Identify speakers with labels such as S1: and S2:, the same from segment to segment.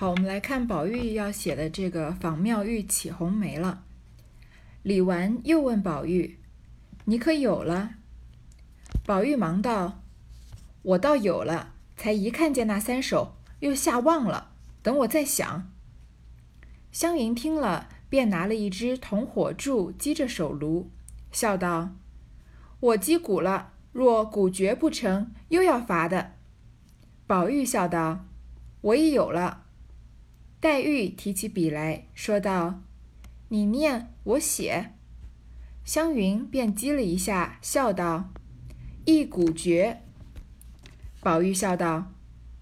S1: 好，我们来看宝玉要写的这个访妙玉起红梅了。李纨又问宝玉：“你可有了？”宝玉忙道：“我倒有了，才一看见那三首，又吓忘了。等我再想。”湘云听了，便拿了一只铜火柱击着手炉，笑道：“我击鼓了，若鼓绝不成，又要罚的。”宝玉笑道：“我已有了。”黛玉提起笔来说道：“你念，我写。”湘云便击了一下，笑道：“一鼓绝。”宝玉笑道：“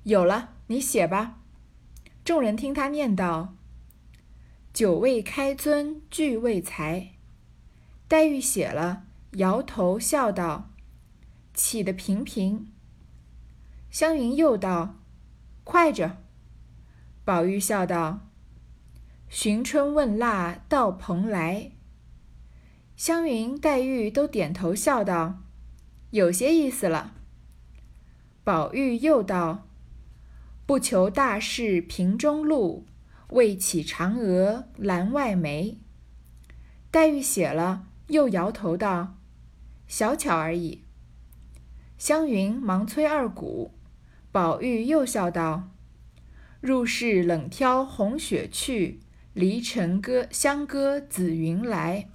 S1: 有了，你写吧。”众人听他念道：“酒未开樽俱未裁。”黛玉写了，摇头笑道：“起得平平。”湘云又道：“快着。”宝玉笑道：“寻春问腊到蓬莱。”湘云、黛玉都点头笑道：“有些意思了。”宝玉又道：“不求大事平中路，为起嫦娥栏外梅。”黛玉写了，又摇头道：“小巧而已。”湘云忙催二鼓，宝玉又笑道。入室冷挑红雪去，离尘歌香歌紫云来。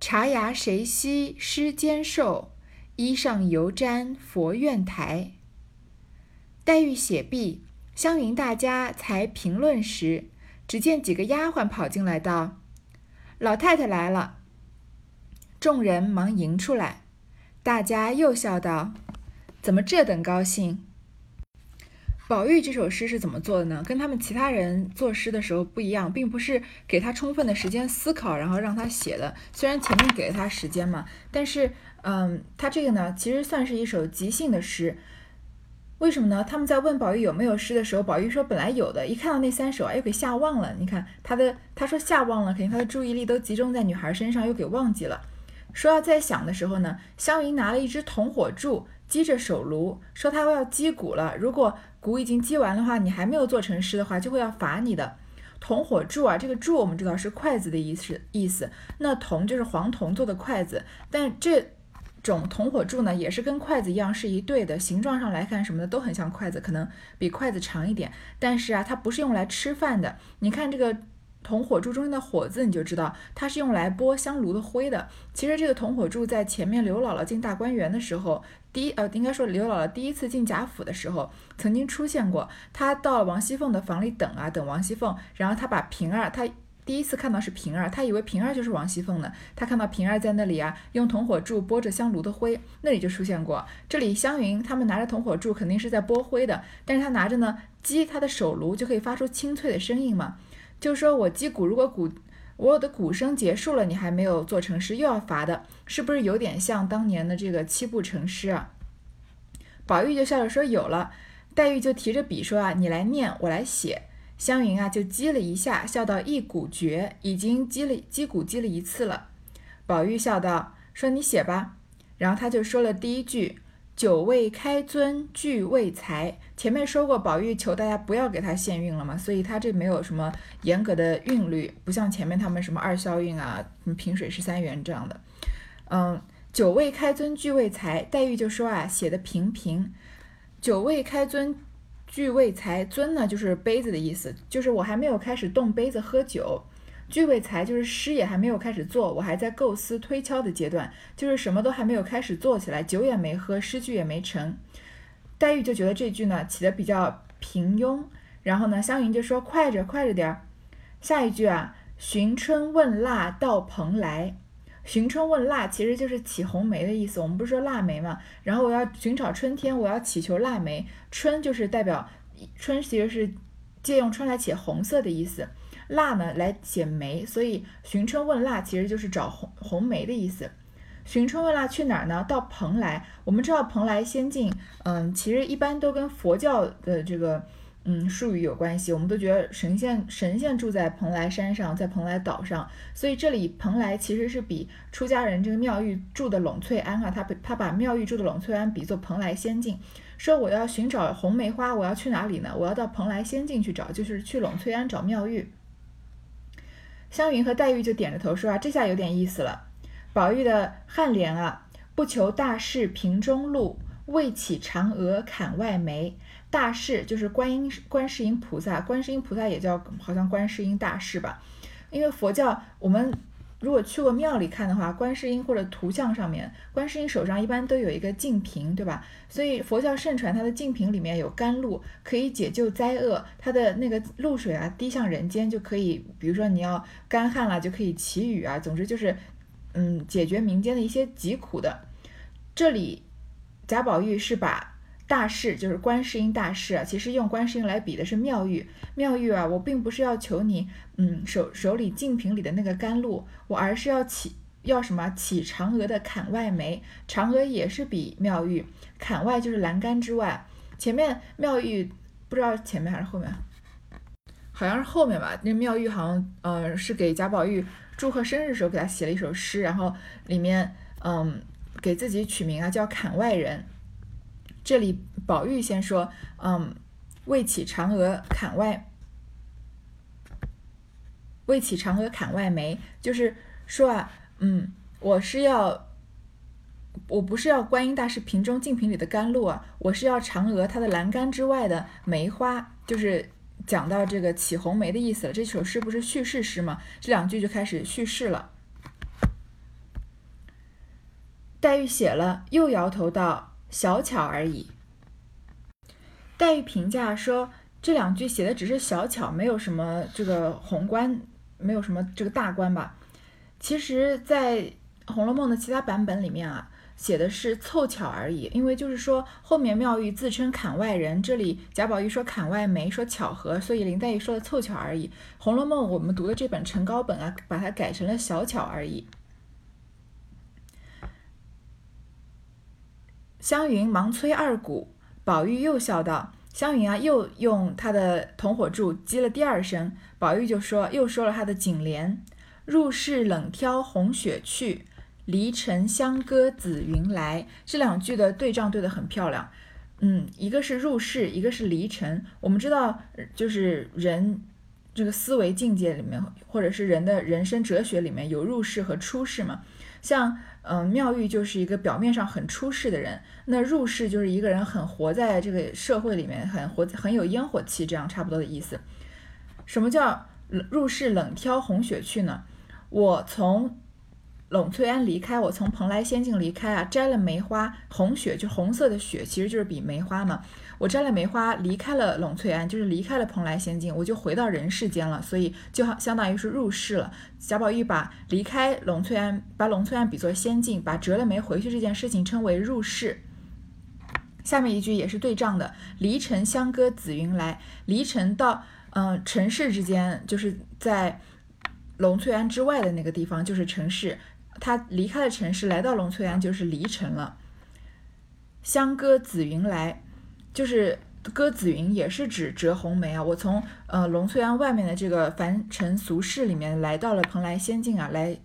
S1: 茶芽谁惜诗间瘦？衣上犹沾佛院台。黛玉写毕，湘云大家才评论时，只见几个丫鬟跑进来道：“老太太来了。”众人忙迎出来，大家又笑道：“怎么这等高兴？”宝玉这首诗是怎么做的呢？跟他们其他人作诗的时候不一样，并不是给他充分的时间思考，然后让他写的。虽然前面给了他时间嘛，但是，嗯，他这个呢，其实算是一首即兴的诗。为什么呢？他们在问宝玉有没有诗的时候，宝玉说本来有的，一看到那三首，哎，又给吓忘了。你看他的，他说吓忘了，肯定他的注意力都集中在女孩身上，又给忘记了。说要再想的时候呢，湘云拿了一支铜火柱。击着手炉，说他要击鼓了。如果鼓已经击完的话，你还没有做成诗的话，就会要罚你的。铜火柱啊，这个柱我们知道是筷子的意思，意思。那铜就是黄铜做的筷子，但这种铜火柱呢，也是跟筷子一样是一对的，形状上来看什么的都很像筷子，可能比筷子长一点。但是啊，它不是用来吃饭的。你看这个。铜火柱中间的火字，你就知道它是用来拨香炉的灰的。其实这个铜火柱在前面刘姥姥进大观园的时候，第一呃，应该说刘姥姥第一次进贾府的时候，曾经出现过。她到王熙凤的房里等啊等王熙凤，然后她把平儿，她第一次看到是平儿，她以为平儿就是王熙凤呢。她看到平儿在那里啊，用铜火柱拨着香炉的灰，那里就出现过。这里湘云他们拿着铜火柱，肯定是在拨灰的，但是他拿着呢，击他的手炉就可以发出清脆的声音嘛。就说我击鼓，如果鼓我的鼓声结束了，你还没有做成诗，又要罚的，是不是有点像当年的这个七步成诗啊？宝玉就笑着说有了，黛玉就提着笔说啊，你来念，我来写。湘云啊就击了一下，笑道一鼓绝，已经击了击鼓击了一次了。宝玉笑道说你写吧，然后他就说了第一句。酒未开樽俱未财，前面说过，宝玉求大家不要给他限韵了嘛，所以他这没有什么严格的韵律，不像前面他们什么二消韵啊，平水十三元这样的。嗯，酒未开樽俱未财，黛玉就说啊，写的平平。酒未开樽俱未财，樽呢就是杯子的意思，就是我还没有开始动杯子喝酒。聚未才就是诗也还没有开始做，我还在构思推敲的阶段，就是什么都还没有开始做起来，酒也没喝，诗句也没成。黛玉就觉得这句呢起的比较平庸，然后呢湘云就说快着快着点儿。下一句啊，寻春问腊到蓬莱，寻春问腊其实就是起红梅的意思，我们不是说腊梅嘛，然后我要寻找春天，我要祈求腊梅，春就是代表春，其实是借用春来起红色的意思。蜡呢来解梅，所以寻春问腊其实就是找红红梅的意思。寻春问腊去哪儿呢？到蓬莱。我们知道蓬莱仙境，嗯，其实一般都跟佛教的这个嗯术语有关系。我们都觉得神仙神仙住在蓬莱山上，在蓬莱岛上，所以这里蓬莱其实是比出家人这个妙玉住的栊翠庵啊，他他把妙玉住的栊翠庵比作蓬莱仙境。说我要寻找红梅花，我要去哪里呢？我要到蓬莱仙境去找，就是去冷翠庵找妙玉。湘云和黛玉就点着头说啊，这下有点意思了。宝玉的颔联啊，不求大事平中路，未起嫦娥槛外梅。大事就是观音观世音菩萨，观世音菩萨也叫好像观世音大士吧？因为佛教我们如果去过庙里看的话，观世音或者图像上面，观世音手上一般都有一个净瓶，对吧？所以佛教盛传它的净瓶里面有甘露，可以解救灾厄。它的那个露水啊，滴向人间就可以，比如说你要干旱了，就可以祈雨啊。总之就是，嗯，解决民间的一些疾苦的。这里贾宝玉是把。大士就是观世音大士啊，其实用观世音来比的是妙玉。妙玉啊，我并不是要求你，嗯，手手里净瓶里的那个甘露，我而是要起要什么起嫦娥的槛外梅。嫦娥也是比妙玉，槛外就是栏杆之外。前面妙玉不知道前面还是后面，好像是后面吧。那妙玉好像，呃，是给贾宝玉祝贺生日时候给他写了一首诗，然后里面，嗯，给自己取名啊，叫槛外人。这里宝玉先说，嗯，为起嫦娥槛外，为起嫦娥槛外梅，就是说啊，嗯，我是要，我不是要观音大士瓶中净瓶里的甘露啊，我是要嫦娥她的栏杆之外的梅花，就是讲到这个起红梅的意思了。这首诗不是叙事诗吗？这两句就开始叙事了。黛玉写了，又摇头道。小巧而已。黛玉评价说，这两句写的只是小巧，没有什么这个宏观，没有什么这个大观吧。其实，在《红楼梦》的其他版本里面啊，写的是凑巧而已。因为就是说，后面妙玉自称槛外人，这里贾宝玉说槛外梅，说巧合，所以林黛玉说的凑巧而已。《红楼梦》我们读的这本成高本啊，把它改成了小巧而已。湘云忙催二鼓，宝玉又笑道：“湘云啊，又用他的同火柱击了第二声。”宝玉就说：“又说了他的颈联：‘入室冷挑红雪去，离尘香歌紫云来。’这两句的对仗对得很漂亮。嗯，一个是入世，一个是离尘。我们知道，就是人这个思维境界里面，或者是人的人生哲学里面有入世和出世嘛。像。嗯，妙玉就是一个表面上很出世的人，那入世就是一个人很活在这个社会里面，很活很有烟火气，这样差不多的意思。什么叫入世冷挑红雪去呢？我从冷翠庵离开，我从蓬莱仙境离开啊，摘了梅花，红雪就红色的雪，其实就是比梅花嘛。我摘了梅花，离开了冷翠庵，就是离开了蓬莱仙境，我就回到人世间了，所以就好相当于是入世了。贾宝玉把离开冷翠庵，把冷翠庵比作仙境，把折了梅回去这件事情称为入世。下面一句也是对仗的：离尘相歌紫云来。离尘到嗯尘世之间，就是在龙翠庵之外的那个地方，就是尘世。他离开了城市，来到龙翠庵，就是离城了。香歌紫云来。就是歌紫云也是指折红梅啊！我从呃龙翠庵外面的这个凡尘俗世里面来到了蓬莱仙境啊，来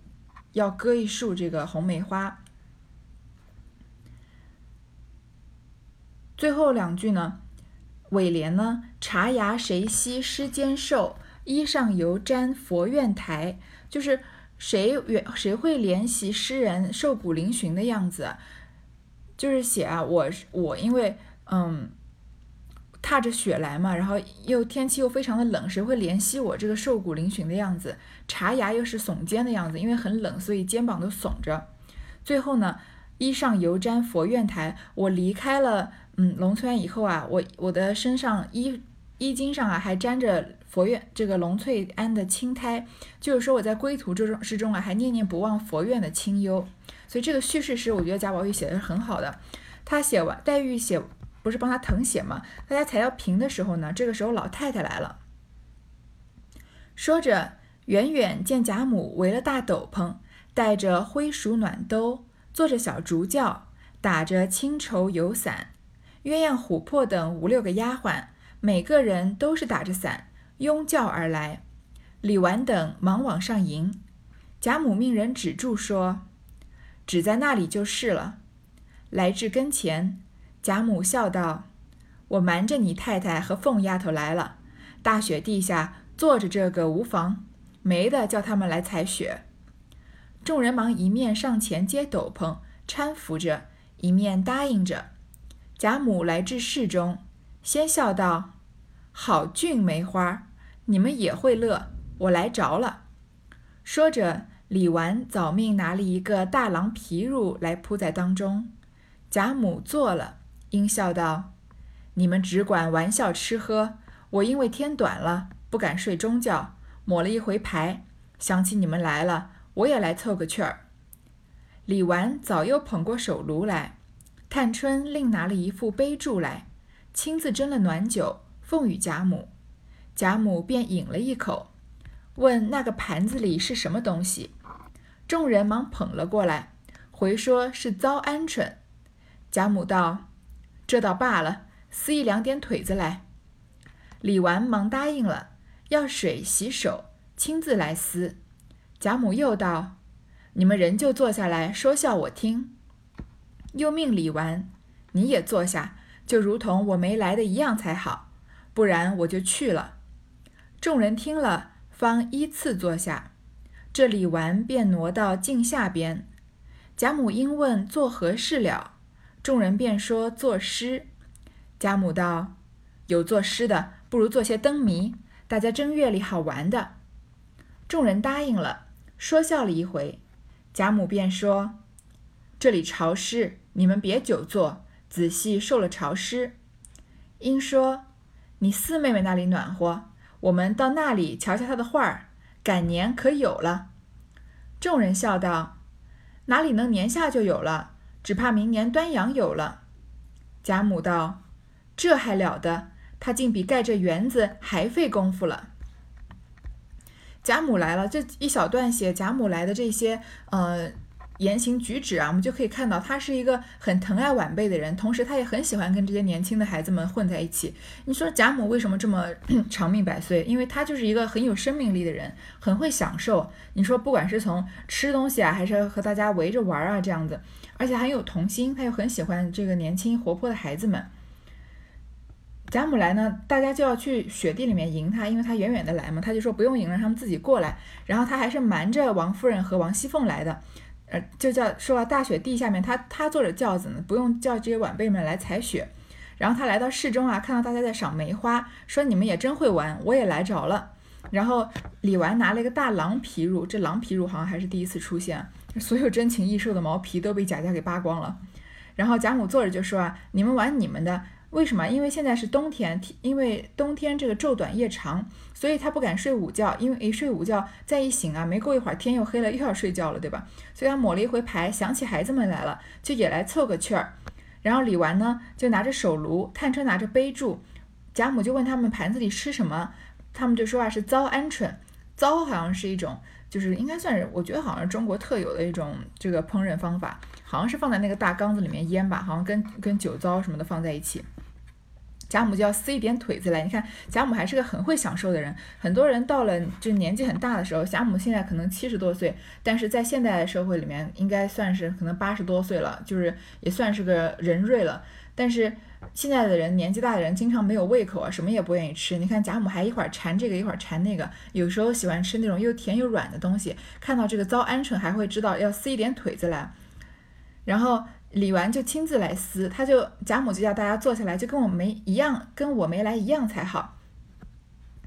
S1: 要割一束这个红梅花。最后两句呢，尾联呢，茶芽谁惜诗间瘦，衣上犹沾佛院台，就是谁原谁会怜惜诗人瘦骨嶙峋的样子，就是写啊，我我因为嗯。踏着雪来嘛，然后又天气又非常的冷，谁会怜惜我这个瘦骨嶙峋的样子？茶牙又是耸肩的样子，因为很冷，所以肩膀都耸着。最后呢，衣上犹沾佛院台。我离开了嗯农村以后啊，我我的身上衣衣襟上啊还沾着佛院这个龙翠庵的青苔，就是说我在归途之中之中啊还念念不忘佛院的清幽。所以这个叙事诗，我觉得贾宝玉写的是很好的。他写完，黛玉写。不是帮他誊写吗？大家才要评的时候呢，这个时候老太太来了，说着，远远见贾母围了大斗篷，带着灰鼠暖兜，坐着小竹轿，打着青绸油伞，鸳鸯、琥珀等五六个丫鬟，每个人都是打着伞，拥轿而来。李纨等忙往上迎，贾母命人止住，说：“止在那里就是了。”来至跟前。贾母笑道：“我瞒着你太太和凤丫头来了，大雪地下坐着这个无妨，没的叫他们来采雪。”众人忙一面上前接斗篷搀扶着，一面答应着。贾母来至室中，先笑道：“好俊梅花，你们也会乐，我来着了。”说着，李纨早命拿了一个大狼皮褥来铺在当中。贾母坐了，应笑道：“你们只管玩笑吃喝，我因为天短了，不敢睡中觉，抹了一回牌，想起你们来了。”我也来凑个趣儿。李纨早又捧过手炉来，探春另拿了一副杯箸来，亲自斟了暖酒，奉与贾母。贾母便饮了一口，问那个盘子里是什么东西。众人忙捧了过来，回说是糟鹌鹑。贾母道：“这倒罢了，撕一两点腿子来。”李纨忙答应了，要水洗手，亲自来撕。贾母又道：“你们人就坐下来说笑我听。”又命李纨：“你也坐下，就如同我没来的一样才好，不然我就去了。”众人听了，方依次坐下。这李纨便挪到镜下边。贾母因问做何事了，众人便说作诗。贾母道：“有作诗的，不如做些灯谜，大家正月里好玩的。”众人答应了。说笑了一回，贾母便说：“这里潮湿，你们别久坐，仔细受了潮湿。”因说：“你四妹妹那里暖和，我们到那里瞧瞧他的画儿，赶年可有了。”众人笑道：“哪里能年下就有了？只怕明年端阳有了。”贾母道：“这还了得？他竟比盖这园子还费功夫了。”贾母来了，这一小段写贾母来的这些呃言行举止啊，我们就可以看到他是一个很疼爱晚辈的人，同时他也很喜欢跟这些年轻的孩子们混在一起。你说贾母为什么这么长命百岁？因为她就是一个很有生命力的人，很会享受。你说不管是从吃东西啊，还是和大家围着玩啊这样子，而且很有童心，他又很喜欢这个年轻活泼的孩子们。贾母来呢，大家就要去雪地里面迎她，因为她远远的来嘛，她就说不用迎，让他们自己过来。然后她还是瞒着王夫人和王熙凤来的，呃，就叫说啊大雪地下面，他他坐着轿子呢，不用叫这些晚辈们来采雪。然后他来到市中啊，看到大家在赏梅花，说你们也真会玩，我也来着了。然后李纨拿了一个大狼皮褥，这狼皮褥好像还是第一次出现，所有珍禽异兽的毛皮都被贾家给扒光了。然后贾母坐着就说啊，你们玩你们的。为什么？因为现在是冬天，因为冬天这个昼短夜长，所以他不敢睡午觉，因为一睡午觉再一醒啊，没过一会儿天又黑了，又要睡觉了，对吧？所以他抹了一回牌，想起孩子们来了，就也来凑个趣儿。然后李纨呢，就拿着手炉，探春拿着杯箸，贾母就问他们盘子里吃什么，他们就说啊是糟鹌鹑，糟好像是一种，就是应该算是，我觉得好像中国特有的一种这个烹饪方法，好像是放在那个大缸子里面腌吧，好像跟跟酒糟什么的放在一起。贾母就要撕一点腿子来，你看贾母还是个很会享受的人。很多人到了就年纪很大的时候，贾母现在可能七十多岁，但是在现代社会里面应该算是可能八十多岁了，就是也算是个人瑞了。但是现在的人年纪大的人经常没有胃口啊，什么也不愿意吃。你看贾母还一会儿馋这个一会儿馋那个，有时候喜欢吃那种又甜又软的东西，看到这个糟鹌鹑还会知道要撕一点腿子来，然后。李纨就亲自来撕，他就贾母就叫大家坐下来，就跟我没一样，跟我没来一样才好。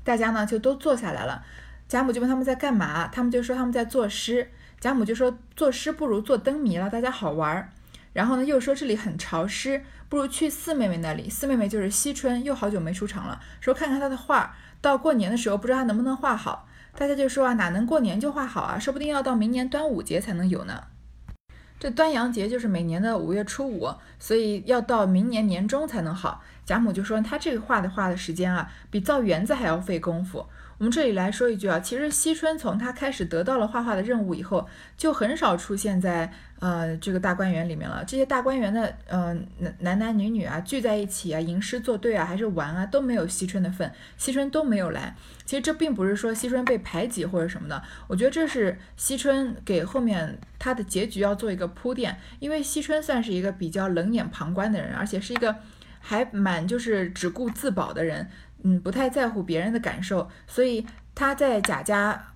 S1: 大家呢就都坐下来了。贾母就问他们在干嘛，他们就说他们在作诗。贾母就说作诗不如做灯谜了，大家好玩儿。然后呢又说这里很潮湿，不如去四妹妹那里。四妹妹就是惜春，又好久没出场了，说看看她的画，到过年的时候不知道她能不能画好。大家就说啊，哪能过年就画好啊？说不定要到明年端午节才能有呢。这端阳节就是每年的五月初五，所以要到明年年中才能好。贾母就说他这个画的画的时间啊，比造园子还要费功夫。我们这里来说一句啊，其实惜春从他开始得到了画画的任务以后，就很少出现在。呃，这个大观园里面了，这些大观园的呃男男男女女啊聚在一起啊吟诗作对啊还是玩啊都没有惜春的份，惜春都没有来。其实这并不是说惜春被排挤或者什么的，我觉得这是惜春给后面他的结局要做一个铺垫，因为惜春算是一个比较冷眼旁观的人，而且是一个还蛮就是只顾自保的人，嗯，不太在乎别人的感受，所以他在贾家。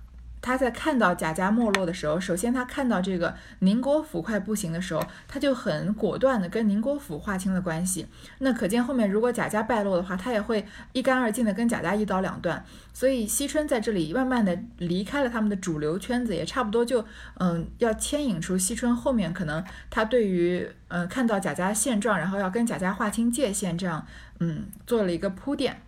S1: 他在看到贾家没落的时候，首先他看到这个宁国府快不行的时候，他就很果断的跟宁国府划清了关系。那可见后面如果贾家败落的话，他也会一干二净的跟贾家一刀两断。所以惜春在这里慢慢的离开了他们的主流圈子，也差不多就嗯要牵引出惜春后面可能他对于嗯看到贾家现状，然后要跟贾家划清界限，这样嗯做了一个铺垫。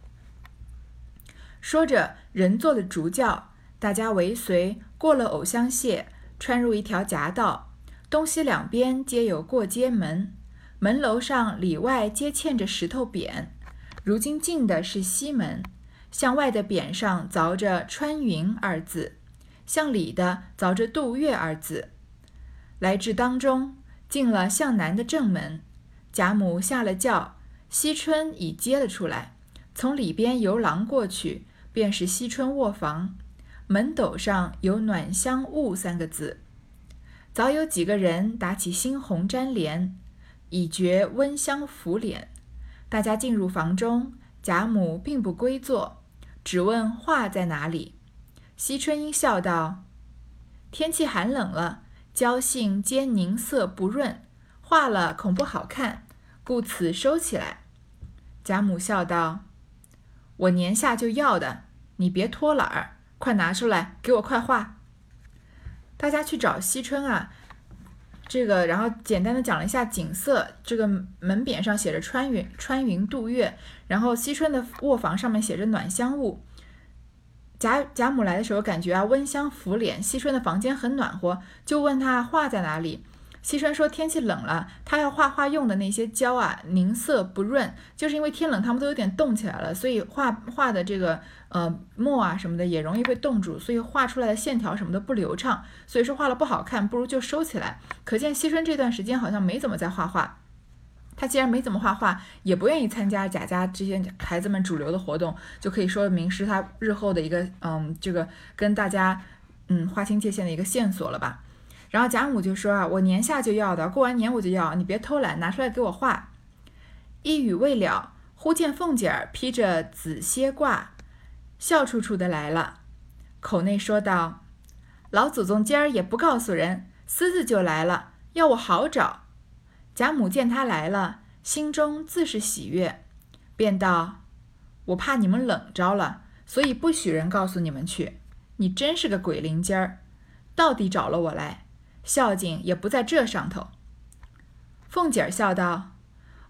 S1: 说着，人坐了竹轿。大家尾随过了藕香榭，穿入一条夹道，东西两边皆有过街门，门楼上里外皆嵌着石头匾。如今进的是西门，向外的匾上凿着“穿云”二字，向里的凿着“杜月”二字。来至当中，进了向南的正门，贾母下了轿，惜春已接了出来，从里边游廊过去，便是惜春卧房。门斗上有“暖香雾”三个字，早有几个人打起猩红粘帘，以觉温香拂脸。大家进入房中，贾母并不归坐，只问画在哪里。惜春英笑道：“天气寒冷了，娇杏皆凝色不润，画了恐不好看，故此收起来。”贾母笑道：“我年下就要的，你别拖懒儿。”快拿出来，给我快画！大家去找惜春啊，这个，然后简单的讲了一下景色。这个门匾上写着“穿云穿云渡月”，然后惜春的卧房上面写着“暖香雾”。贾贾母来的时候，感觉啊温香拂脸，惜春的房间很暖和，就问他画在哪里。西川说：“天气冷了，他要画画用的那些胶啊，凝色不润，就是因为天冷，他们都有点冻起来了，所以画画的这个呃墨啊什么的也容易被冻住，所以画出来的线条什么的不流畅，所以说画了不好看，不如就收起来。可见西春这段时间好像没怎么在画画。他既然没怎么画画，也不愿意参加贾家这些孩子们主流的活动，就可以说明是他日后的一个嗯这个跟大家嗯划清界限的一个线索了吧。”然后贾母就说啊，我年下就要的，过完年我就要，你别偷懒，拿出来给我画。一语未了，忽见凤姐儿披着紫蝎褂，笑楚楚的来了，口内说道：“老祖宗今儿也不告诉人，私自就来了，要我好找。”贾母见他来了，心中自是喜悦，便道：“我怕你们冷着了，所以不许人告诉你们去。你真是个鬼灵精儿，到底找了我来。”孝敬也不在这上头。凤姐儿笑道：“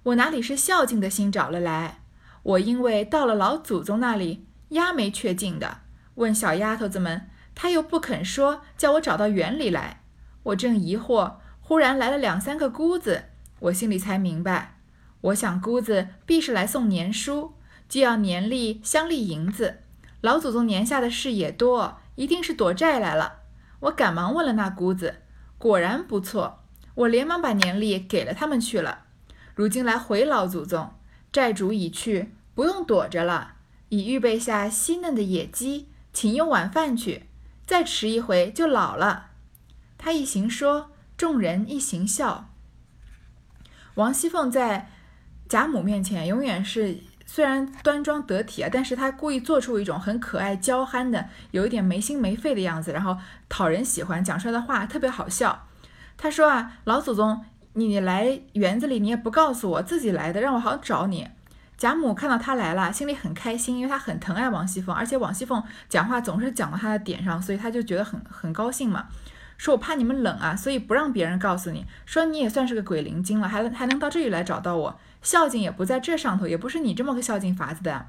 S1: 我哪里是孝敬的心找了来？我因为到了老祖宗那里，压没确进的，问小丫头子们，她又不肯说，叫我找到园里来。我正疑惑，忽然来了两三个姑子，我心里才明白。我想姑子必是来送年书，就要年例乡里银子。老祖宗年下的事也多，一定是躲债来了。我赶忙问了那姑子。”果然不错，我连忙把年历给了他们去了。如今来回老祖宗，债主已去，不用躲着了，已预备下稀嫩的野鸡，请用晚饭去。再迟一回就老了。他一行说，众人一行笑。王熙凤在贾母面前永远是虽然端庄得体啊，但是她故意做出一种很可爱娇憨的，有一点没心没肺的样子，然后。讨人喜欢，讲出来的话特别好笑。他说啊，老祖宗，你来园子里，你也不告诉我自己来的，让我好找你。贾母看到他来了，心里很开心，因为他很疼爱王熙凤，而且王熙凤讲话总是讲到他的点上，所以他就觉得很很高兴嘛。说我怕你们冷啊，所以不让别人告诉你。说你也算是个鬼灵精了，还还能到这里来找到我，孝敬也不在这上头，也不是你这么个孝敬法子的。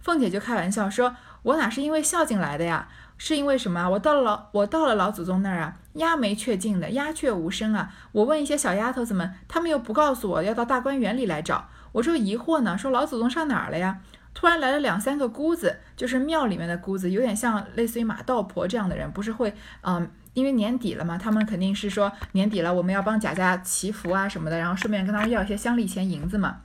S1: 凤姐就开玩笑说，我哪是因为孝敬来的呀？是因为什么啊？我到了老我到了老祖宗那儿啊，鸦没雀尽的，鸦雀无声啊。我问一些小丫头子们，他们又不告诉我要到大观园里来找，我这疑惑呢，说老祖宗上哪儿了呀？突然来了两三个姑子，就是庙里面的姑子，有点像类似于马道婆这样的人，不是会嗯，因为年底了嘛，他们肯定是说年底了，我们要帮贾家祈福啊什么的，然后顺便跟他们要一些乡里钱银子嘛。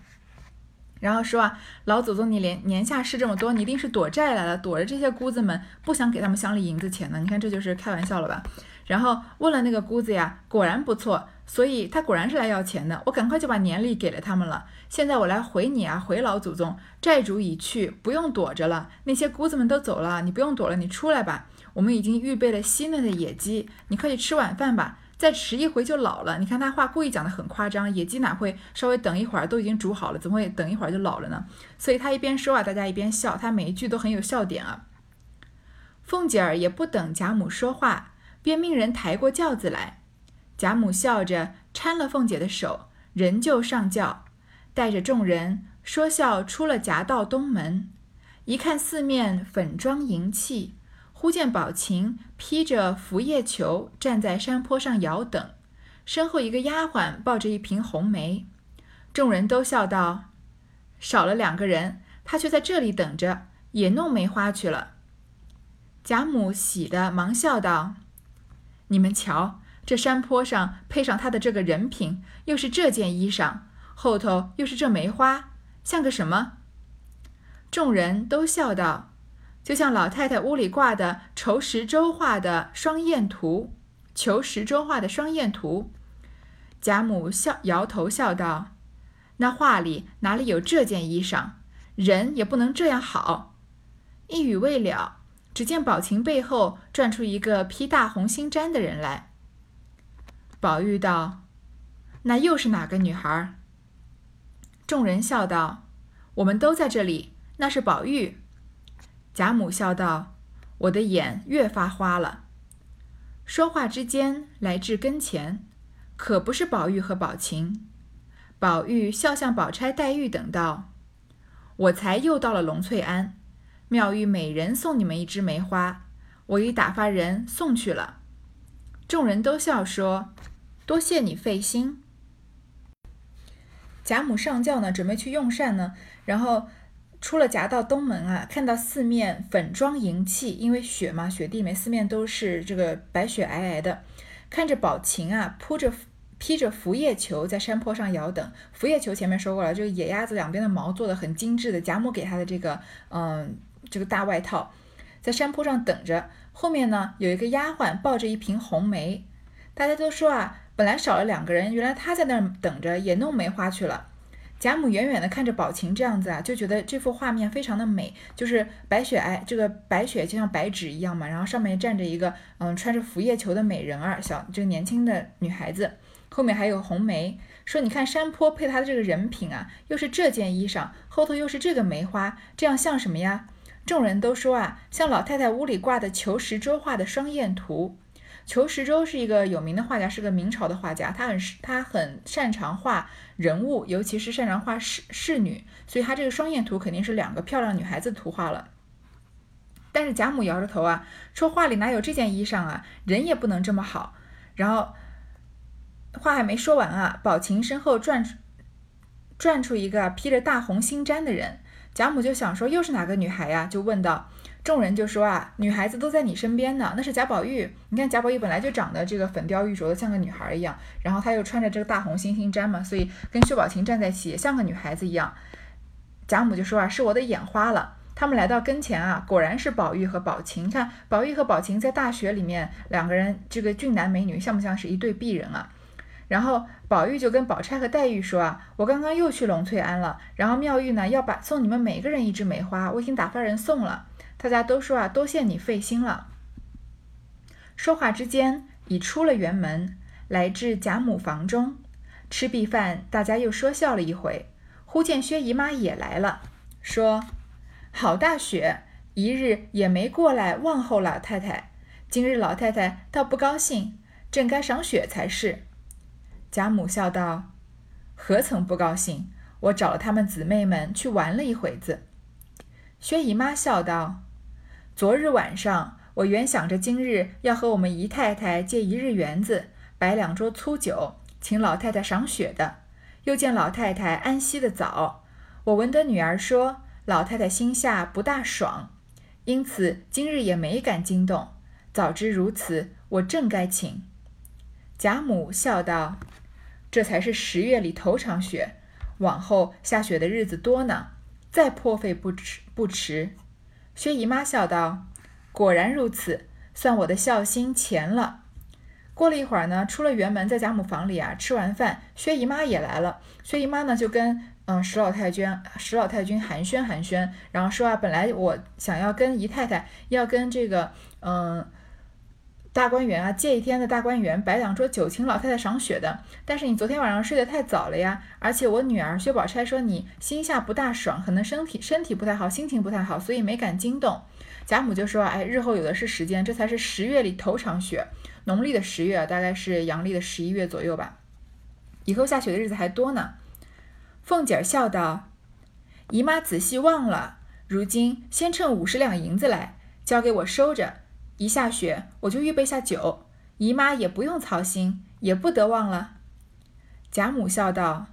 S1: 然后说啊，老祖宗，你连年下事这么多，你一定是躲债来了，躲着这些姑子们，不想给他们乡里银子钱呢。你看这就是开玩笑了吧？然后问了那个姑子呀，果然不错，所以他果然是来要钱的。我赶快就把年历给了他们了。现在我来回你啊，回老祖宗，债主已去，不用躲着了。那些姑子们都走了，你不用躲了，你出来吧。我们已经预备了鲜嫩的野鸡，你快去吃晚饭吧。再迟一回就老了。你看他话故意讲的很夸张，野鸡哪会稍微等一会儿都已经煮好了，怎么会等一会儿就老了呢？所以他一边说啊，大家一边笑，他每一句都很有笑点啊。凤姐儿也不等贾母说话，便命人抬过轿子来。贾母笑着搀了凤姐的手，人就上轿，带着众人说笑出了夹道东门。一看四面粉妆银器，忽见宝琴披着拂叶裘站在山坡上遥等，身后一个丫鬟抱着一瓶红梅。众人都笑道：“少了两个人，他却在这里等着，也弄梅花去了。”贾母喜的忙笑道：“你们瞧。”这山坡上配上他的这个人品，又是这件衣裳，后头又是这梅花，像个什么？众人都笑道：“就像老太太屋里挂的仇石洲画的双燕图。”求石洲画的双燕图。贾母笑摇头笑道：“那画里哪里有这件衣裳？人也不能这样好。”一语未了，只见宝琴背后转出一个披大红星毡的人来。宝玉道：“那又是哪个女孩？”众人笑道：“我们都在这里，那是宝玉。”贾母笑道：“我的眼越发花了。”说话之间，来至跟前，可不是宝玉和宝琴。宝玉笑向宝钗、黛玉等道：“我才又到了龙翠庵，妙玉每人送你们一枝梅花，我已打发人送去了。”众人都笑说。多谢你费心。贾母上轿呢，准备去用膳呢，然后出了夹道东门啊，看到四面粉妆银器，因为雪嘛，雪地里面四面都是这个白雪皑皑的。看着宝琴啊，铺着披着拂叶裘在山坡上摇等。拂叶裘前面说过了，这个野鸭子两边的毛做的很精致的。贾母给她的这个嗯这个大外套，在山坡上等着。后面呢有一个丫鬟抱着一瓶红梅，大家都说啊。本来少了两个人，原来他在那儿等着，也弄梅花去了。贾母远远的看着宝琴这样子啊，就觉得这幅画面非常的美，就是白雪皑，这个白雪就像白纸一样嘛，然后上面站着一个嗯穿着拂叶裘的美人儿，小这个年轻的女孩子，后面还有红梅。说你看山坡配她的这个人品啊，又是这件衣裳，后头又是这个梅花，这样像什么呀？众人都说啊，像老太太屋里挂的求石桌画的双燕图。裘十洲是一个有名的画家，是个明朝的画家。他很他很擅长画人物，尤其是擅长画仕仕女，所以他这个双燕图肯定是两个漂亮女孩子图画了。但是贾母摇着头啊，说画里哪有这件衣裳啊，人也不能这么好。然后话还没说完啊，宝琴身后转出转出一个披着大红星毡的人，贾母就想说又是哪个女孩呀，就问道。众人就说啊，女孩子都在你身边呢，那是贾宝玉。你看贾宝玉本来就长得这个粉雕玉琢的，像个女孩一样，然后他又穿着这个大红星星毡嘛，所以跟薛宝琴站在一起也像个女孩子一样。贾母就说啊，是我的眼花了。他们来到跟前啊，果然是宝玉和宝琴。你看宝玉和宝琴在大雪里面，两个人这个俊男美女，像不像是一对璧人啊？然后宝玉就跟宝钗和黛玉说啊，我刚刚又去龙翠庵了，然后妙玉呢要把送你们每个人一支梅花，我已经打发人送了。大家都说啊，多谢你费心了。说话之间，已出了园门，来至贾母房中，吃毕饭，大家又说笑了一回。忽见薛姨妈也来了，说：“好大雪，一日也没过来问候老太太。今日老太太倒不高兴，正该赏雪才是。”贾母笑道：“何曾不高兴？我找了她们姊妹们去玩了一会子。”薛姨妈笑道。昨日晚上，我原想着今日要和我们姨太太借一日园子，摆两桌粗酒，请老太太赏雪的。又见老太太安息的早，我闻得女儿说老太太心下不大爽，因此今日也没敢惊动。早知如此，我正该请。贾母笑道：“这才是十月里头场雪，往后下雪的日子多呢，再破费不迟不迟。”薛姨妈笑道：“果然如此，算我的孝心钱了。”过了一会儿呢，出了园门，在贾母房里啊，吃完饭，薛姨妈也来了。薛姨妈呢，就跟嗯石老太君、石老太君寒暄寒暄，然后说啊，本来我想要跟姨太太要跟这个嗯大观园啊借一天的大观园摆两桌酒请老太太赏雪的，但是你昨天晚上睡得太早了呀，而且我女儿薛宝钗说你心下不大爽，可能身体身体不太好，心情不太好，所以没敢惊动。贾母就说，哎，日后有的是时间，这才是十月里头场雪。农历的十月，大概是阳历的十一月左右吧。以后下雪的日子还多呢。凤姐儿笑道：“姨妈仔细忘了，如今先称五十两银子来，交给我收着。一下雪，我就预备下酒，姨妈也不用操心，也不得忘了。”贾母笑道：“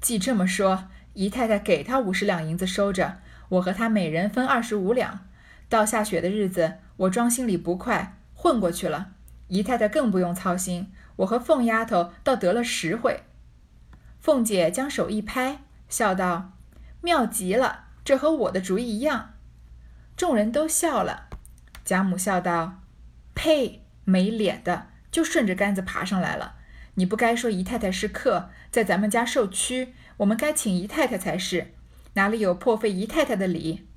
S1: 既这么说，姨太太给他五十两银子收着，我和他每人分二十五两。到下雪的日子，我装心里不快，混过去了。”姨太太更不用操心，我和凤丫头倒得了实惠。凤姐将手一拍，笑道：“妙极了，这和我的主意一样。”众人都笑了。贾母笑道：“呸，没脸的，就顺着杆子爬上来了。你不该说姨太太是客，在咱们家受屈，我们该请姨太太才是，哪里有破费姨太太的理？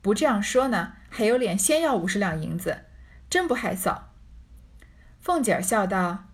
S1: 不这样说呢，还有脸先要五十两银子，真不害臊。”凤姐儿笑道：“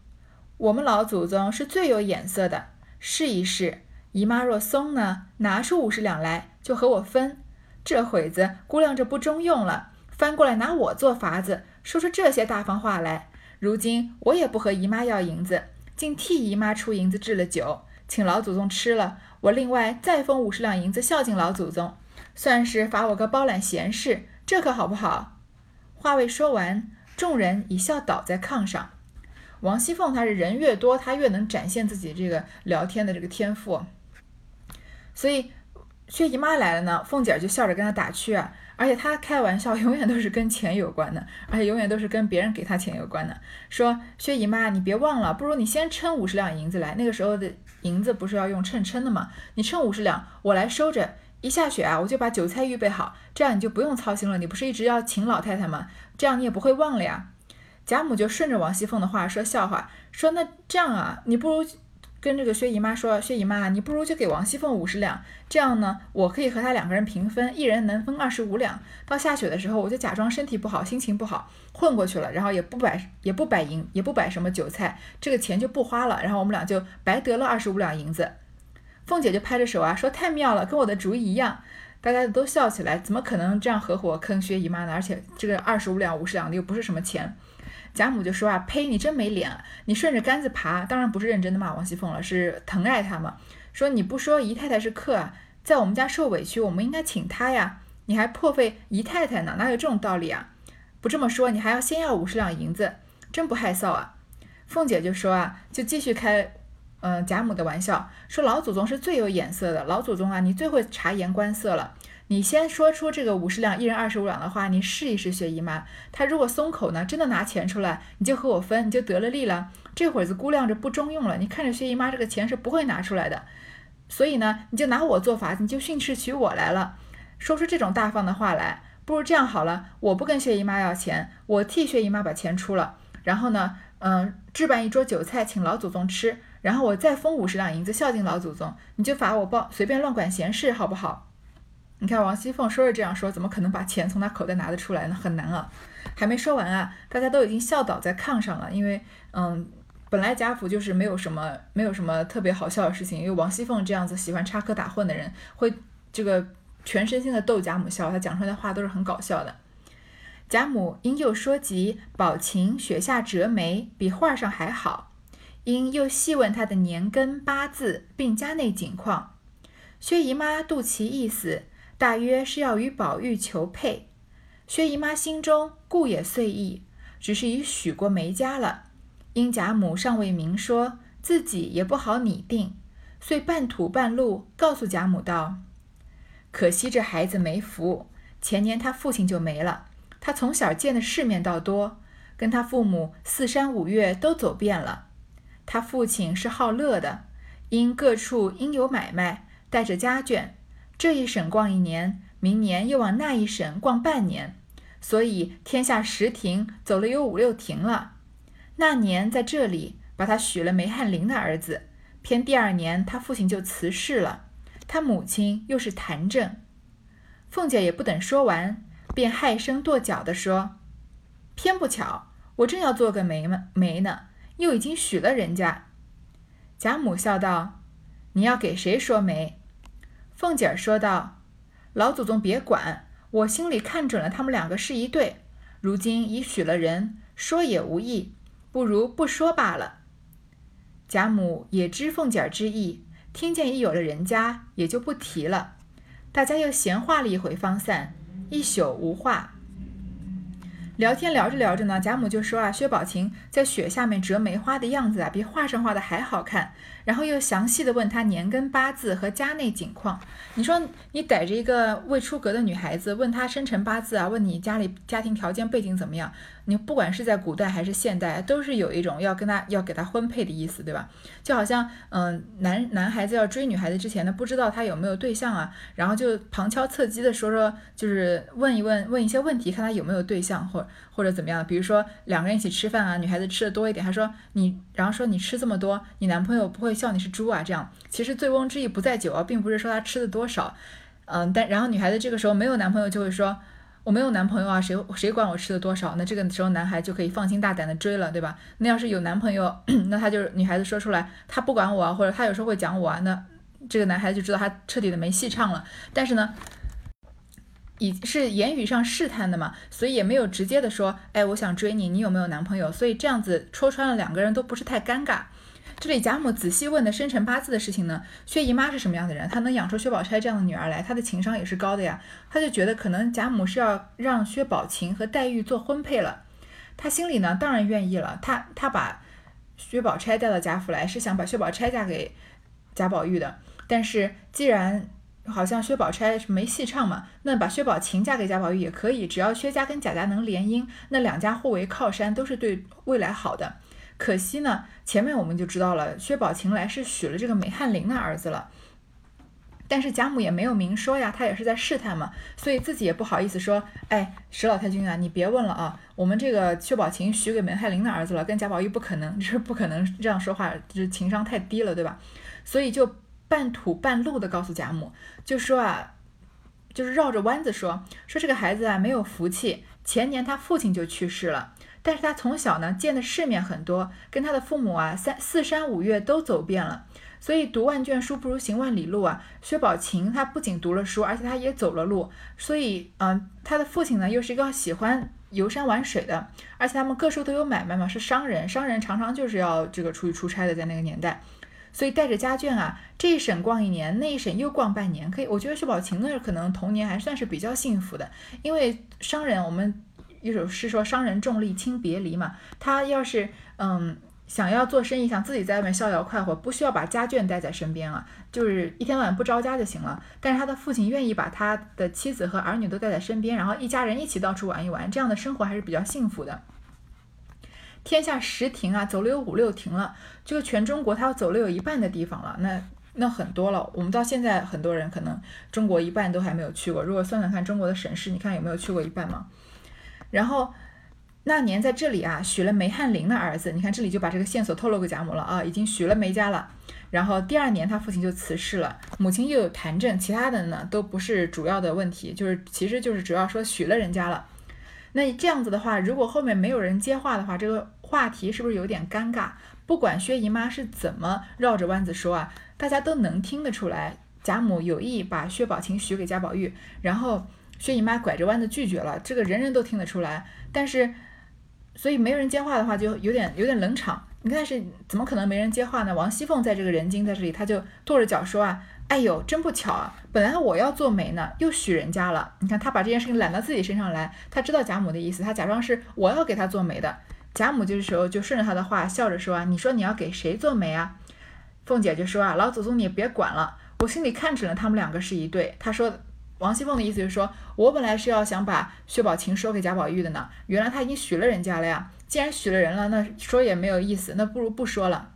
S1: 我们老祖宗是最有眼色的，试一试。姨妈若松呢，拿出五十两来就和我分。这会子估量着不中用了，翻过来拿我做法子，说出这些大方话来。如今我也不和姨妈要银子，竟替姨妈出银子置了酒，请老祖宗吃了。我另外再封五十两银子孝敬老祖宗，算是罚我个包揽闲事，这可好不好？”话未说完。众人一笑倒在炕上。王熙凤她是人越多，她越能展现自己这个聊天的这个天赋。所以薛姨妈来了呢，凤姐就笑着跟她打趣啊，而且她开玩笑 永远都是跟钱有关的，而且永远都是跟别人给她钱有关的。说薛姨妈，你别忘了，不如你先称五十两银子来。那个时候的银子不是要用秤称的吗？你称五十两，我来收着。一下雪啊，我就把酒菜预备好，这样你就不用操心了。你不是一直要请老太太吗？这样你也不会忘了呀。贾母就顺着王熙凤的话说笑话，说那这样啊，你不如跟这个薛姨妈说，薛姨妈，你不如就给王熙凤五十两，这样呢，我可以和她两个人平分，一人能分二十五两。到下雪的时候，我就假装身体不好，心情不好，混过去了，然后也不摆也不摆银，也不摆什么酒菜，这个钱就不花了，然后我们俩就白得了二十五两银子。凤姐就拍着手啊，说太妙了，跟我的主意一样。大家都笑起来，怎么可能这样合伙坑薛姨妈呢？而且这个二十五两、五十两的又不是什么钱。贾母就说啊，呸，你真没脸！你顺着杆子爬，当然不是认真的骂王熙凤了，是疼爱她嘛。说你不说姨太太是客啊，在我们家受委屈，我们应该请她呀。你还破费姨太太呢，哪有这种道理啊？不这么说，你还要先要五十两银子，真不害臊啊！凤姐就说啊，就继续开。嗯，贾母的玩笑说老祖宗是最有眼色的，老祖宗啊，你最会察言观色了。你先说出这个五十两，一人二十五两的话，你试一试薛姨妈，她如果松口呢，真的拿钱出来，你就和我分，你就得了利了。这会子估量着不中用了，你看着薛姨妈这个钱是不会拿出来的，所以呢，你就拿我做法，你就训斥起我来了，说出这种大方的话来。不如这样好了，我不跟薛姨妈要钱，我替薛姨妈把钱出了，然后呢，嗯，置办一桌酒菜请老祖宗吃。然后我再封五十两银子孝敬老祖宗，你就罚我包随便乱管闲事，好不好？你看王熙凤说是这样说，怎么可能把钱从他口袋拿得出来呢？很难啊！还没说完啊，大家都已经笑倒在炕上了。因为，嗯，本来贾府就是没有什么没有什么特别好笑的事情，因为王熙凤这样子喜欢插科打诨的人，会这个全身心的逗贾母笑，他讲出来的话都是很搞笑的。贾母因又说及宝琴雪下折梅，比画上还好。因又细问他的年根八字，并家内景况。薛姨妈肚脐意思，大约是要与宝玉求配。薛姨妈心中故也遂意，只是已许过梅家了。因贾母尚未明说，自己也不好拟定，遂半吐半露告诉贾母道：“可惜这孩子没福，前年他父亲就没了。他从小见的世面倒多，跟他父母四山五岳都走遍了。”他父亲是好乐的，因各处应有买卖，带着家眷，这一省逛一年，明年又往那一省逛半年，所以天下十亭走了有五六亭了。那年在这里把他许了梅翰林的儿子，偏第二年他父亲就辞世了，他母亲又是痰症。凤姐也不等说完，便害声跺脚地说：“偏不巧，我正要做个媒嘛媒呢，又已经许了人家。”贾母笑道：“你要给谁说媒？”凤姐儿说道：“老祖宗别管，我心里看准了他们两个是一对，如今已许了人，说也无益，不如不说罢了。”贾母也知凤姐儿之意，听见已有了人家，也就不提了。大家又闲话了一回，方散，一宿无话。聊天聊着聊着呢，贾母就说啊，薛宝琴在雪下面折梅花的样子啊，比画上画的还好看。然后又详细的问她年根八字和家内景况。你说你逮着一个未出阁的女孩子，问她生辰八字啊，问你家里家庭条件背景怎么样？你不管是在古代还是现代，都是有一种要跟他要给他婚配的意思，对吧？就好像嗯，男男孩子要追女孩子之前呢，不知道他有没有对象啊，然后就旁敲侧击的说说，就是问一问问一些问题，看他有没有对象，或或者怎么样。比如说两个人一起吃饭啊，女孩子吃的多一点，他说你，然后说你吃这么多，你男朋友不会笑你是猪啊？这样其实醉翁之意不在酒啊，并不是说他吃的多少，嗯，但然后女孩子这个时候没有男朋友就会说。我没有男朋友啊，谁谁管我吃的多少？那这个时候男孩就可以放心大胆的追了，对吧？那要是有男朋友，那他就是女孩子说出来，他不管我啊，或者他有时候会讲我啊，那这个男孩子就知道他彻底的没戏唱了。但是呢，以是言语上试探的嘛，所以也没有直接的说，哎，我想追你，你有没有男朋友？所以这样子戳穿了两个人都不是太尴尬。这里贾母仔细问的生辰八字的事情呢，薛姨妈是什么样的人？她能养出薛宝钗这样的女儿来，她的情商也是高的呀。她就觉得可能贾母是要让薛宝琴和黛玉做婚配了，她心里呢当然愿意了。她她把薛宝钗带到贾府来，是想把薛宝钗嫁给贾宝玉的。但是既然好像薛宝钗没戏唱嘛，那把薛宝琴嫁给贾宝玉也可以，只要薛家跟贾家能联姻，那两家互为靠山，都是对未来好的。可惜呢，前面我们就知道了，薛宝琴来是许了这个梅翰林的儿子了，但是贾母也没有明说呀，她也是在试探嘛，所以自己也不好意思说，哎，史老太君啊，你别问了啊，我们这个薛宝琴许给梅翰林的儿子了，跟贾宝玉不可能，这是不可能这样说话，这情商太低了，对吧？所以就半土半路的告诉贾母，就说啊，就是绕着弯子说，说这个孩子啊没有福气，前年他父亲就去世了。但是他从小呢见的世面很多，跟他的父母啊三四山五岳都走遍了，所以读万卷书不如行万里路啊。薛宝琴他不仅读了书，而且他也走了路，所以嗯，他的父亲呢又是一个喜欢游山玩水的，而且他们各处都有买卖嘛，是商人，商人常常就是要这个出去出差的，在那个年代，所以带着家眷啊，这一省逛一年，那一省又逛半年，可以，我觉得薛宝琴呢可能童年还算是比较幸福的，因为商人我们。一首诗说：“商人重利轻别离嘛，他要是嗯想要做生意，想自己在外面逍遥快活，不需要把家眷带在身边啊，就是一天到晚不着家就行了。但是他的父亲愿意把他的妻子和儿女都带在身边，然后一家人一起到处玩一玩，这样的生活还是比较幸福的。天下十亭啊，走了有五六亭了，这个全中国他要走了有一半的地方了，那那很多了。我们到现在很多人可能中国一半都还没有去过。如果算算看中国的省市，你看有没有去过一半吗？”然后那年在这里啊，许了梅翰林的儿子。你看这里就把这个线索透露给贾母了啊，已经许了梅家了。然后第二年他父亲就辞世了，母亲又有痰症，其他的呢都不是主要的问题，就是其实就是主要说许了人家了。那这样子的话，如果后面没有人接话的话，这个话题是不是有点尴尬？不管薛姨妈是怎么绕着弯子说啊，大家都能听得出来，贾母有意把薛宝琴许给贾宝玉，然后。薛姨妈拐着弯子拒绝了，这个人人都听得出来。但是，所以没有人接话的话，就有点有点冷场。你看是怎么可能没人接话呢？王熙凤在这个人精在这里，她就跺着脚说啊：“哎呦，真不巧啊！本来我要做媒呢，又许人家了。你看她把这件事情揽到自己身上来，她知道贾母的意思，她假装是我要给她做媒的。贾母这时候就顺着他的话笑着说啊：你说你要给谁做媒啊？凤姐就说啊：老祖宗你别管了，我心里看准了他们两个是一对。她说。王熙凤的意思就是说，我本来是要想把薛宝琴说给贾宝玉的呢，原来他已经许了人家了呀。既然许了人了，那说也没有意思，那不如不说了。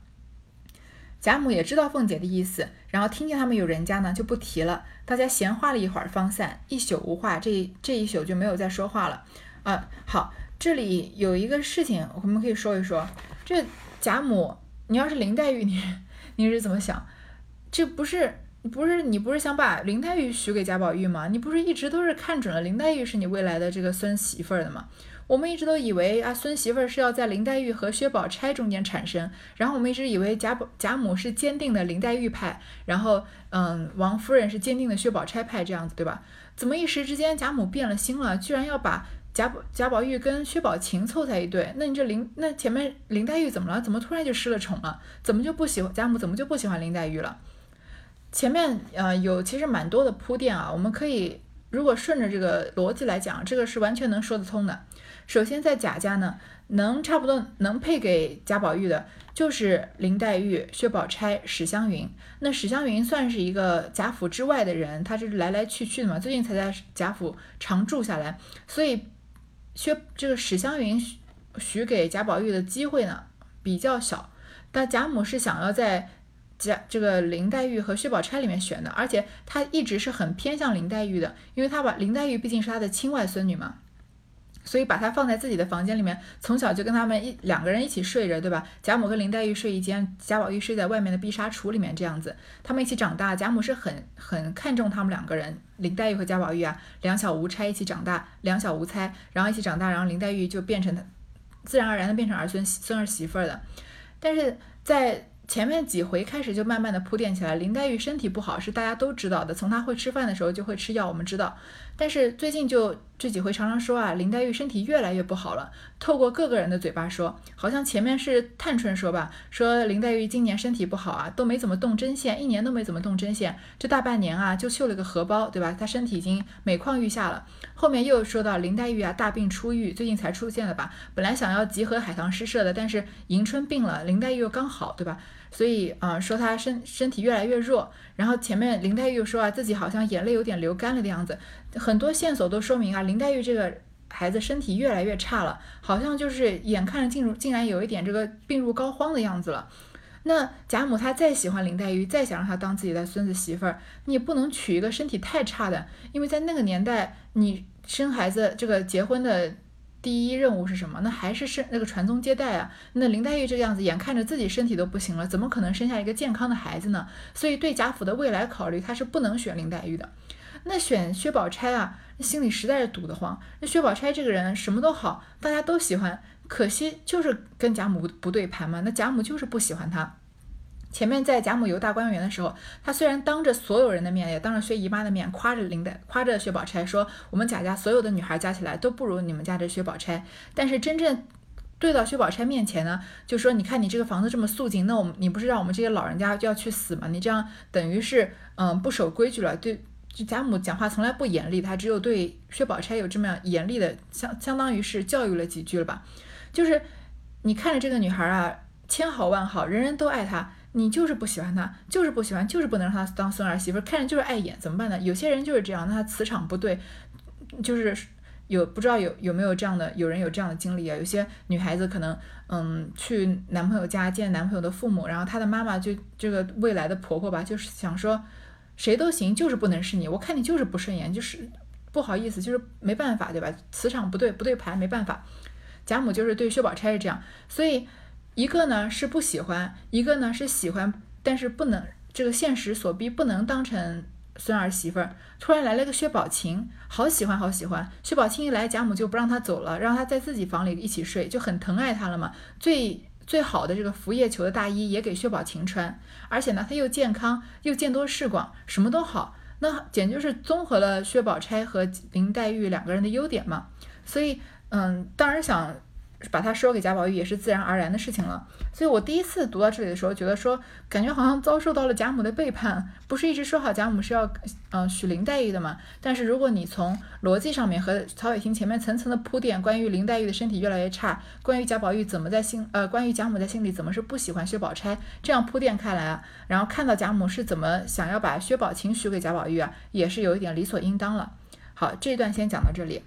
S1: 贾母也知道凤姐的意思，然后听见他们有人家呢，就不提了。大家闲话了一会儿，方散，一宿无话。这这一宿就没有再说话了。啊，好。这里有一个事情，我们可以说一说。这贾母，你要是林黛玉，你你是怎么想？这不是不是你不是想把林黛玉许给贾宝玉吗？你不是一直都是看准了林黛玉是你未来的这个孙媳妇儿的吗？我们一直都以为啊，孙媳妇儿是要在林黛玉和薛宝钗中间产生，然后我们一直以为贾宝贾母是坚定的林黛玉派，然后嗯，王夫人是坚定的薛宝钗派，这样子对吧？怎么一时之间贾母变了心了，居然要把贾宝贾宝玉跟薛宝琴凑在一对？那你这林那前面林黛玉怎么了？怎么突然就失了宠了？怎么就不喜欢贾母？怎么就不喜欢林黛玉了？前面呃有其实蛮多的铺垫啊，我们可以如果顺着这个逻辑来讲，这个是完全能说得通的。首先，在贾家呢，能差不多能配给贾宝玉的，就是林黛玉、薛宝钗、史湘云。那史湘云算是一个贾府之外的人，她是来来去去的嘛，最近才在贾府常住下来，所以薛这个史湘云许给贾宝玉的机会呢比较小。但贾母是想要在贾这个林黛玉和薛宝钗里面选的，而且她一直是很偏向林黛玉的，因为她把林黛玉毕竟是她的亲外孙女嘛。所以把她放在自己的房间里面，从小就跟他们一两个人一起睡着，对吧？贾母跟林黛玉睡一间，贾宝玉睡在外面的碧纱橱里面，这样子，他们一起长大。贾母是很很看重他们两个人，林黛玉和贾宝玉啊，两小无猜一起长大，两小无猜，然后一起长大，然后林黛玉就变成自然而然的变成儿孙孙儿媳妇儿的。但是在前面几回开始就慢慢的铺垫起来，林黛玉身体不好是大家都知道的，从她会吃饭的时候就会吃药，我们知道。但是最近就这几回常常说啊，林黛玉身体越来越不好了。透过各个人的嘴巴说，好像前面是探春说吧，说林黛玉今年身体不好啊，都没怎么动针线，一年都没怎么动针线，这大半年啊就绣了个荷包，对吧？她身体已经每况愈下了。后面又说到林黛玉啊大病初愈，最近才出现的吧？本来想要集合海棠诗社的，但是迎春病了，林黛玉又刚好，对吧？所以啊，说她身身体越来越弱。然后前面林黛玉又说啊，自己好像眼泪有点流干了的样子。很多线索都说明啊，林黛玉这个孩子身体越来越差了，好像就是眼看着进入，竟然有一点这个病入膏肓的样子了。那贾母她再喜欢林黛玉，再想让她当自己的孙子媳妇儿，你也不能娶一个身体太差的，因为在那个年代，你生孩子这个结婚的第一任务是什么？那还是生那个传宗接代啊。那林黛玉这个样子，眼看着自己身体都不行了，怎么可能生下一个健康的孩子呢？所以对贾府的未来考虑，她是不能选林黛玉的。那选薛宝钗啊，心里实在是堵得慌。那薛宝钗这个人什么都好，大家都喜欢，可惜就是跟贾母不对盘嘛。那贾母就是不喜欢她。前面在贾母游大观园的时候，她虽然当着所有人的面，也当着薛姨妈的面夸着林黛，夸着薛宝钗，说我们贾家所有的女孩加起来都不如你们家这薛宝钗。但是真正对到薛宝钗面前呢，就说你看你这个房子这么肃静，那我们你不是让我们这些老人家就要去死吗？你这样等于是嗯不守规矩了，对。贾母讲话从来不严厉，她只有对薛宝钗有这么样严厉的，相相当于是教育了几句了吧。就是你看着这个女孩啊，千好万好，人人都爱她，你就是不喜欢她，就是不喜欢，就是不能让她当孙儿媳妇，看着就是碍眼，怎么办呢？有些人就是这样，那磁场不对，就是有不知道有有没有这样的，有人有这样的经历啊？有些女孩子可能嗯去男朋友家见男朋友的父母，然后她的妈妈就这个未来的婆婆吧，就是想说。谁都行，就是不能是你。我看你就是不顺眼，就是不好意思，就是没办法，对吧？磁场不对，不对牌，没办法。贾母就是对薛宝钗是这样，所以一个呢是不喜欢，一个呢是喜欢，但是不能这个现实所逼，不能当成孙儿媳妇儿。突然来了个薛宝琴，好喜欢，好喜欢。薛宝琴一来，贾母就不让她走了，让她在自己房里一起睡，就很疼爱她了嘛。最最好的这个拂叶球的大衣也给薛宝琴穿，而且呢，她又健康又见多识广，什么都好，那简直就是综合了薛宝钗和林黛玉两个人的优点嘛。所以，嗯，当然想。把他说给贾宝玉也是自然而然的事情了，所以我第一次读到这里的时候，觉得说感觉好像遭受到了贾母的背叛。不是一直说好贾母是要嗯许林黛玉的吗？但是如果你从逻辑上面和曹雪芹前面层层的铺垫，关于林黛玉的身体越来越差，关于贾宝玉怎么在心呃关于贾母在心里怎么是不喜欢薛宝钗，这样铺垫开来啊，然后看到贾母是怎么想要把薛宝琴许给贾宝玉啊，也是有一点理所应当了。好，这一段先讲到这里。